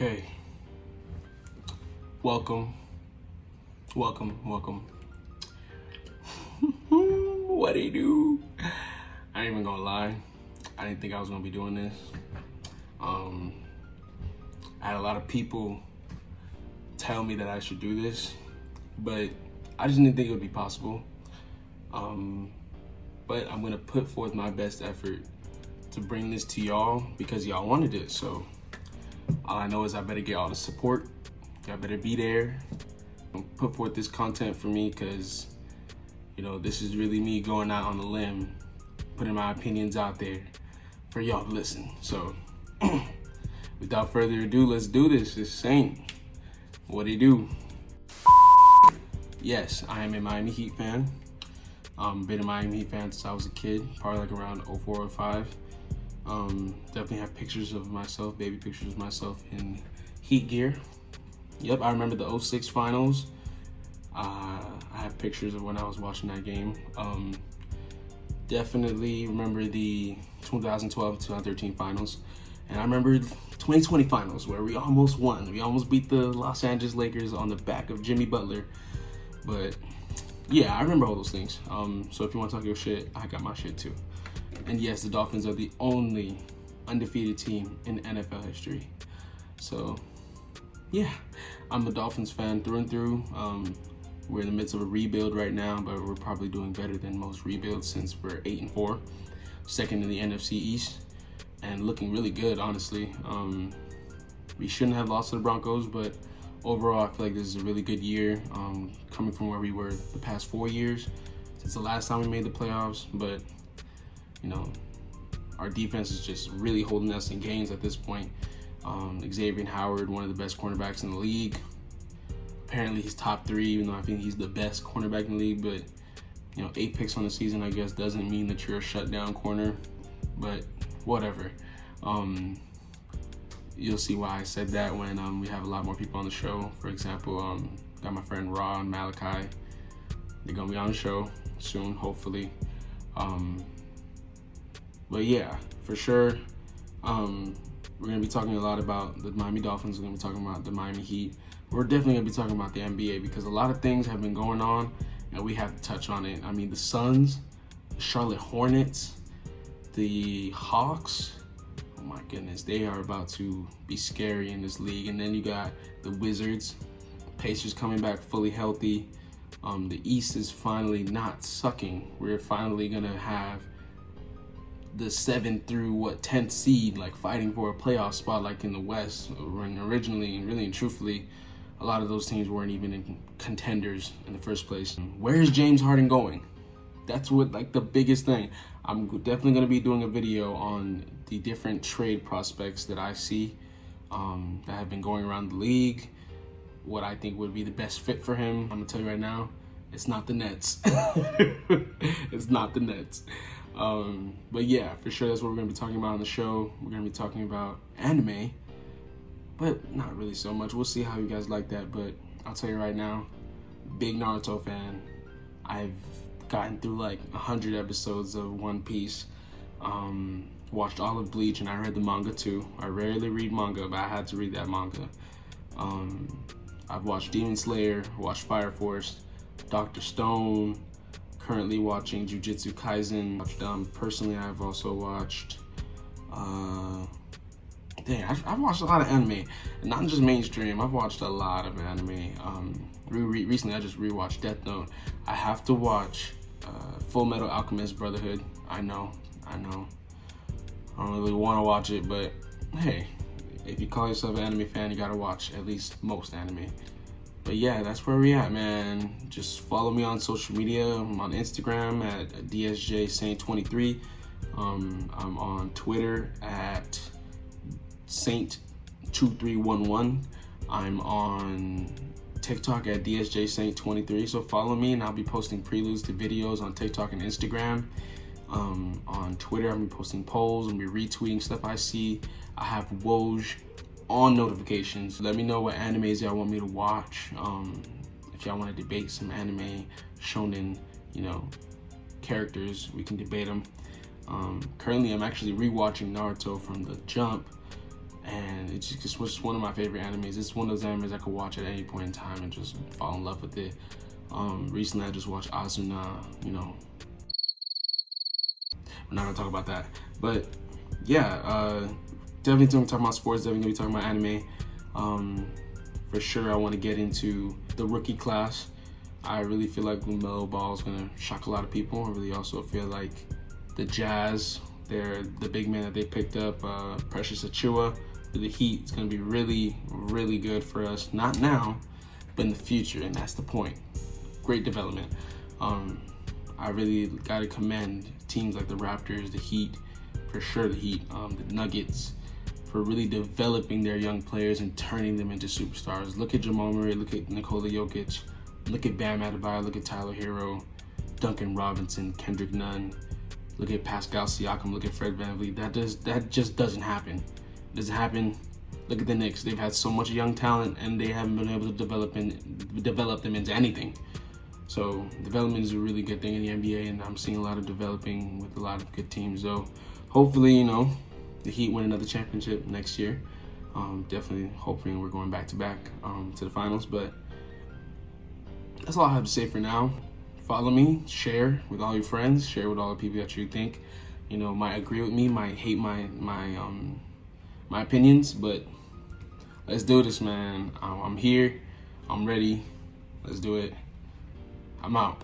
Okay. Welcome. Welcome, welcome. what do you do? I ain't even gonna lie. I didn't think I was gonna be doing this. Um, I had a lot of people tell me that I should do this, but I just didn't think it would be possible. Um, but I'm gonna put forth my best effort to bring this to y'all because y'all wanted it. So all I know is I better get all the support. Y'all better be there. Put forth this content for me because, you know, this is really me going out on a limb, putting my opinions out there for y'all to listen. So, without further ado, let's do this. It's Saint. What do you do? Yes, I am a Miami Heat fan. Um, been a Miami Heat fan since I was a kid, probably like around 04 05. Um, definitely have pictures of myself, baby pictures of myself in Heat gear. Yep, I remember the 06 finals. Uh, I have pictures of when I was watching that game. Um, definitely remember the 2012-2013 finals. And I remember 2020 finals where we almost won. We almost beat the Los Angeles Lakers on the back of Jimmy Butler. But yeah, I remember all those things. Um, so if you want to talk your shit, I got my shit too. And yes, the Dolphins are the only undefeated team in NFL history. So yeah, I'm a Dolphins fan through and through. Um, we're in the midst of a rebuild right now, but we're probably doing better than most rebuilds since we're eight and four, second in the NFC East, and looking really good, honestly. Um, we shouldn't have lost to the Broncos, but overall, I feel like this is a really good year. Um, coming from where we were the past four years since the last time we made the playoffs, but you know, our defense is just really holding us in games at this point. Um, Xavier Howard, one of the best cornerbacks in the league. Apparently, he's top three, even though I think he's the best cornerback in the league. But you know, eight picks on the season, I guess, doesn't mean that you're a shutdown corner. But whatever. Um, you'll see why I said that when um, we have a lot more people on the show. For example, um, got my friend Raw and Malachi. They're gonna be on the show soon, hopefully. Um, but yeah, for sure. Um, we're gonna be talking a lot about the Miami Dolphins. We're gonna be talking about the Miami Heat. We're definitely gonna be talking about the NBA because a lot of things have been going on, and we have to touch on it. I mean, the Suns, the Charlotte Hornets, the Hawks. Oh my goodness, they are about to be scary in this league. And then you got the Wizards, Pacers coming back fully healthy. Um, the East is finally not sucking. We're finally gonna have the seventh through what tenth seed, like fighting for a playoff spot, like in the West. When originally and really and truthfully, a lot of those teams weren't even contenders in the first place. Where is James Harden going? That's what like the biggest thing. I'm definitely gonna be doing a video on the different trade prospects that I see um, that have been going around the league. What I think would be the best fit for him. I'm gonna tell you right now, it's not the Nets. it's not the Nets. Um, but yeah, for sure, that's what we're gonna be talking about on the show. We're gonna be talking about anime, but not really so much. We'll see how you guys like that. But I'll tell you right now, big Naruto fan. I've gotten through like a hundred episodes of One Piece. Um, watched all of Bleach, and I read the manga too. I rarely read manga, but I had to read that manga. Um, I've watched Demon Slayer, watched Fire Force, Doctor Stone, currently watching Jujutsu Kaisen. Um, personally, I've also watched. Uh, dang, I've, I've, watched a lot of anime, not just mainstream. I've watched a lot of anime. Um, re- recently, I just rewatched Death Note. I have to watch uh, Full Metal Alchemist Brotherhood. I know, I know. I don't really want to watch it, but hey, if you call yourself an anime fan, you gotta watch at least most anime but yeah, that's where we at, man. Just follow me on social media. I'm on Instagram at DSJ Saint 23. Um, I'm on Twitter at Saint 2311. I'm on TikTok at DSJ Saint 23. So follow me, and I'll be posting preludes to videos on TikTok and Instagram. Um, on Twitter, be posting polls and be retweeting stuff I see. I have Woj on notifications. Let me know what animes y'all want me to watch. Um, if y'all want to debate some anime shonen, you know, characters, we can debate them. Um, currently, I'm actually rewatching Naruto from the jump, and it's just was one of my favorite animes. It's one of those animes I could watch at any point in time and just fall in love with it. Um, recently, I just watched Asuna. You know, we're not gonna talk about that, but yeah, uh, definitely gonna talk about sports. Definitely talking about anime. Um, for sure, I want to get into the rookie class. I really feel like LaMelo Ball is gonna shock a lot of people. I really also feel like the Jazz, they're the big man that they picked up, uh, Precious Achiuwa, the Heat. It's gonna be really, really good for us. Not now, but in the future, and that's the point. Great development. Um, I really got to commend teams like the Raptors, the Heat, for sure the Heat, um, the Nuggets, for really developing their young players and turning them into superstars. Look at Jamal Murray, look at Nikola Jokic, look at Bam Adebayo, look at Tyler Herro, Duncan Robinson, Kendrick Nunn, look at Pascal Siakam, look at Fred VanVleet. That does that just doesn't happen. It doesn't happen. Look at the Knicks. They've had so much young talent and they haven't been able to develop in, develop them into anything. So development is a really good thing in the NBA, and I'm seeing a lot of developing with a lot of good teams. So hopefully, you know, the Heat win another championship next year. Um, definitely hoping we're going back to back um, to the finals. But that's all I have to say for now. Follow me, share with all your friends, share with all the people that you think, you know, might agree with me, might hate my my um my opinions, but let's do this, man. I'm here. I'm ready. Let's do it. I'm out.